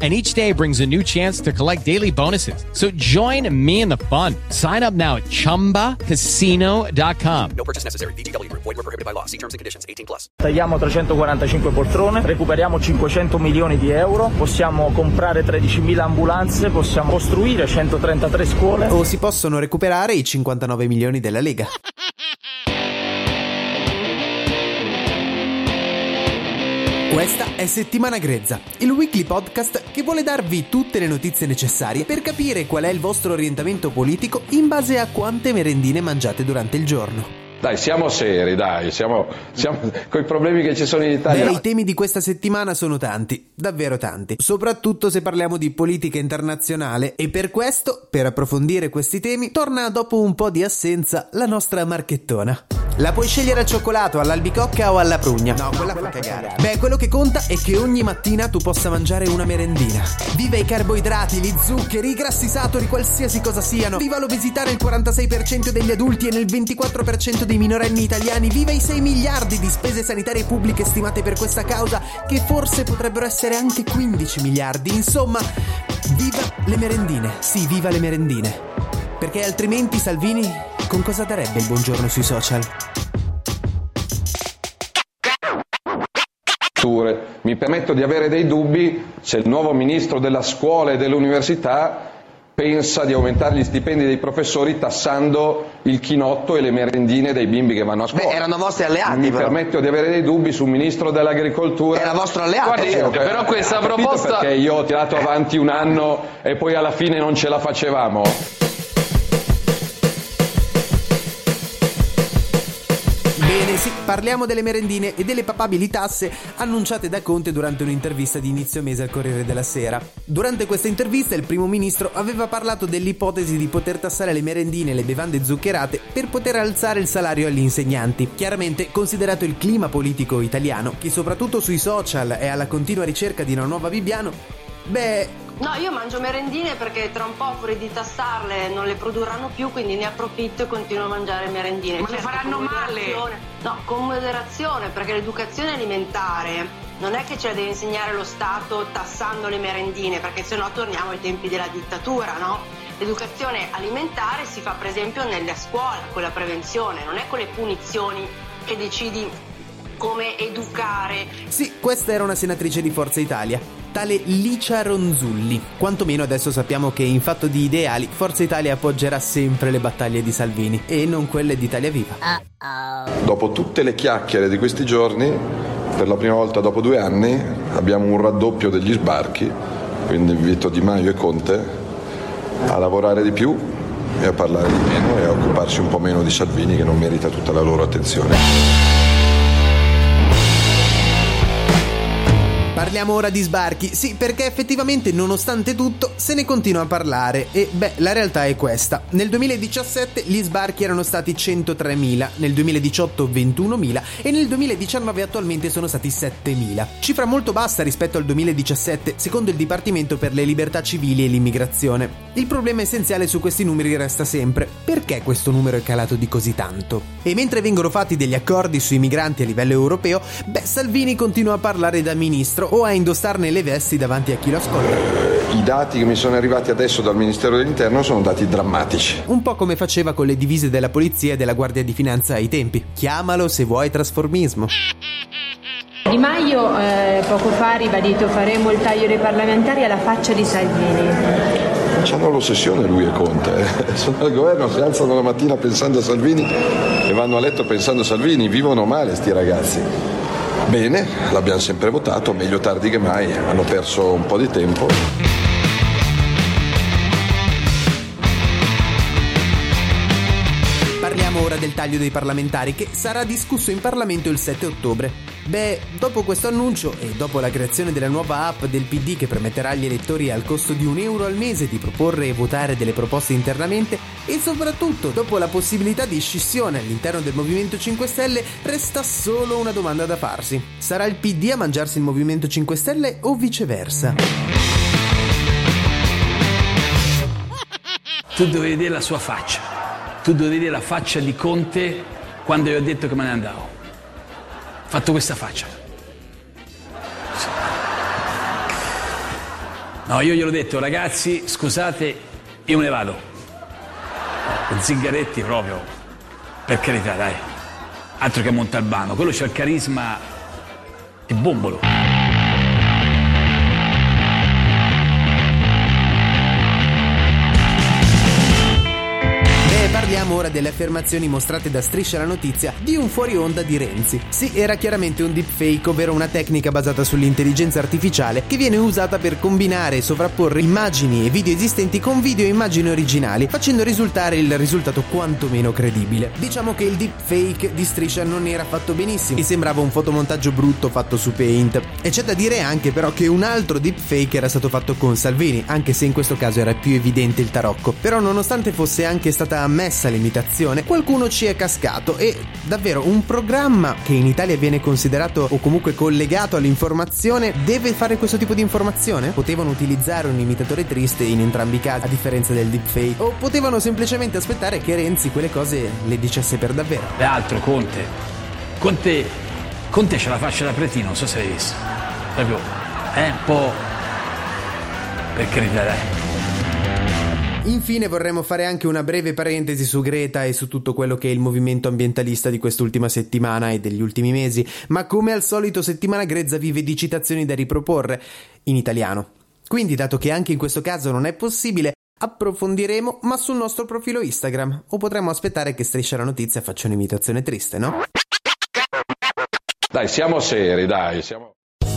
and each day brings a new chance to collect daily bonuses. So join me in the fun. Sign up now at ChumbaCasino.com. No purchase necessary. BGW. Void were prohibited by law. See terms and conditions. 18 plus. Tagliamo 345 poltrone, recuperiamo 500 milioni di euro, possiamo comprare 13.000 ambulanze, possiamo costruire 133 scuole. O si possono recuperare i 59 milioni della Lega. Questa è Settimana Grezza, il weekly podcast che vuole darvi tutte le notizie necessarie per capire qual è il vostro orientamento politico in base a quante merendine mangiate durante il giorno. Dai, siamo seri, dai, siamo, siamo con i problemi che ci sono in Italia. Beh, i temi di questa settimana sono tanti, davvero tanti, soprattutto se parliamo di politica internazionale e per questo, per approfondire questi temi, torna dopo un po' di assenza la nostra marchettona. La puoi scegliere al cioccolato, all'albicocca o alla prugna. No, quella fa cagare. Beh, quello che conta è che ogni mattina tu possa mangiare una merendina. Viva i carboidrati, gli zuccheri, i grassi saturi, qualsiasi cosa siano. Viva l'obesità nel 46% degli adulti e nel 24% dei minorenni italiani. Viva i 6 miliardi di spese sanitarie pubbliche stimate per questa causa, che forse potrebbero essere anche 15 miliardi. Insomma, viva le merendine. Sì, viva le merendine. Perché altrimenti Salvini con cosa darebbe il buongiorno sui social? Mi permetto di avere dei dubbi se il nuovo ministro della scuola e dell'università pensa di aumentare gli stipendi dei professori tassando il chinotto e le merendine dei bimbi che vanno a scuola. Beh, erano vostri alleati. Mi però. permetto di avere dei dubbi sul ministro dell'agricoltura. Era vostro alleato. Guardi, Sì, però questa proposta. Perché io ho tirato avanti un anno e poi alla fine non ce la facevamo. Bene, sì, parliamo delle merendine e delle papabili tasse annunciate da Conte durante un'intervista di inizio mese al Corriere della Sera. Durante questa intervista il primo ministro aveva parlato dell'ipotesi di poter tassare le merendine e le bevande zuccherate per poter alzare il salario agli insegnanti. Chiaramente, considerato il clima politico italiano, che soprattutto sui social è alla continua ricerca di una nuova Bibbiano, beh, No, io mangio merendine perché tra un po' fuori di tassarle non le produrranno più, quindi ne approfitto e continuo a mangiare merendine. Ma le Certo, faranno male? No, con moderazione, perché l'educazione alimentare non è che ce la deve insegnare lo Stato tassando le merendine, perché sennò torniamo ai tempi della dittatura, no? L'educazione alimentare si fa per esempio nella scuola, con la prevenzione, non è con le punizioni che decidi come educare. Sì, questa era una senatrice di Forza Italia, tale Licia Ronzulli. Quantomeno adesso sappiamo che in fatto di ideali Forza Italia appoggerà sempre le battaglie di Salvini e non quelle di Italia Viva. Dopo tutte le chiacchiere di questi giorni, per la prima volta dopo due anni, abbiamo un raddoppio degli sbarchi, quindi invito Di Maio e Conte a lavorare di più e a parlare di meno e a occuparsi un po' meno di Salvini che non merita tutta la loro attenzione. Parliamo ora di sbarchi, sì, perché effettivamente nonostante tutto se ne continua a parlare e beh, la realtà è questa. Nel 2017 gli sbarchi erano stati 103.000, nel 2018 21.000 e nel 2019 attualmente sono stati 7.000. Cifra molto bassa rispetto al 2017, secondo il Dipartimento per le libertà civili e l'immigrazione. Il problema essenziale su questi numeri resta sempre perché questo numero è calato di così tanto? E mentre vengono fatti degli accordi sui migranti a livello europeo, beh, Salvini continua a parlare da ministro o a indossarne le vesti davanti a chi lo ascolta. I dati che mi sono arrivati adesso dal Ministero dell'Interno sono dati drammatici. Un po' come faceva con le divise della polizia e della Guardia di Finanza ai tempi. Chiamalo se vuoi trasformismo. Di Maio eh, poco fa ha ribadito faremo il taglio dei parlamentari alla faccia di Salvini. Hanno l'ossessione lui e Conte. eh. Sono al governo, si alzano la mattina pensando a Salvini e vanno a letto pensando a Salvini. Vivono male sti ragazzi. Bene, l'abbiamo sempre votato, meglio tardi che mai. Hanno perso un po' di tempo. Parliamo ora del taglio dei parlamentari che sarà discusso in Parlamento il 7 ottobre. Beh, dopo questo annuncio e dopo la creazione della nuova app del PD che permetterà agli elettori al costo di un euro al mese di proporre e votare delle proposte internamente e soprattutto dopo la possibilità di scissione all'interno del Movimento 5 Stelle, resta solo una domanda da farsi. Sarà il PD a mangiarsi il Movimento 5 Stelle o viceversa? Tu dovevi vedere la sua faccia, tu dovevi vedere la faccia di Conte quando gli ho detto che me ne andavo. Fatto questa faccia. No, io gliel'ho detto, ragazzi, scusate, io me ne vado. Con Zingaretti proprio, per carità, dai. Altro che Montalbano, quello c'ha il carisma di bombolo. Parliamo ora delle affermazioni mostrate da Striscia la Notizia di un fuori onda di Renzi. Sì, era chiaramente un deepfake, ovvero una tecnica basata sull'intelligenza artificiale che viene usata per combinare e sovrapporre immagini e video esistenti con video e immagini originali, facendo risultare il risultato quantomeno credibile. Diciamo che il deepfake di Striscia non era fatto benissimo e sembrava un fotomontaggio brutto fatto su Paint. E c'è da dire anche però che un altro deepfake era stato fatto con Salvini, anche se in questo caso era più evidente il tarocco. Però nonostante fosse anche stata ammessa l'imitazione, qualcuno ci è cascato e davvero un programma che in Italia viene considerato o comunque collegato all'informazione deve fare questo tipo di informazione? Potevano utilizzare un imitatore triste in entrambi i casi, a differenza del deepfake, o potevano semplicemente aspettare che Renzi quelle cose le dicesse per davvero. E altro, Conte. Conte, Conte c'ha la faccia da pretino, non so se l'hai visto. Proprio, è un po'... Per carità, dai. Infine vorremmo fare anche una breve parentesi su Greta e su tutto quello che è il movimento ambientalista di quest'ultima settimana e degli ultimi mesi, ma come al solito settimana grezza vive di citazioni da riproporre in italiano. Quindi, dato che anche in questo caso non è possibile, approfondiremo, ma sul nostro profilo Instagram, o potremmo aspettare che Striscia la Notizia faccia un'imitazione triste, no? Dai, siamo seri, dai, siamo...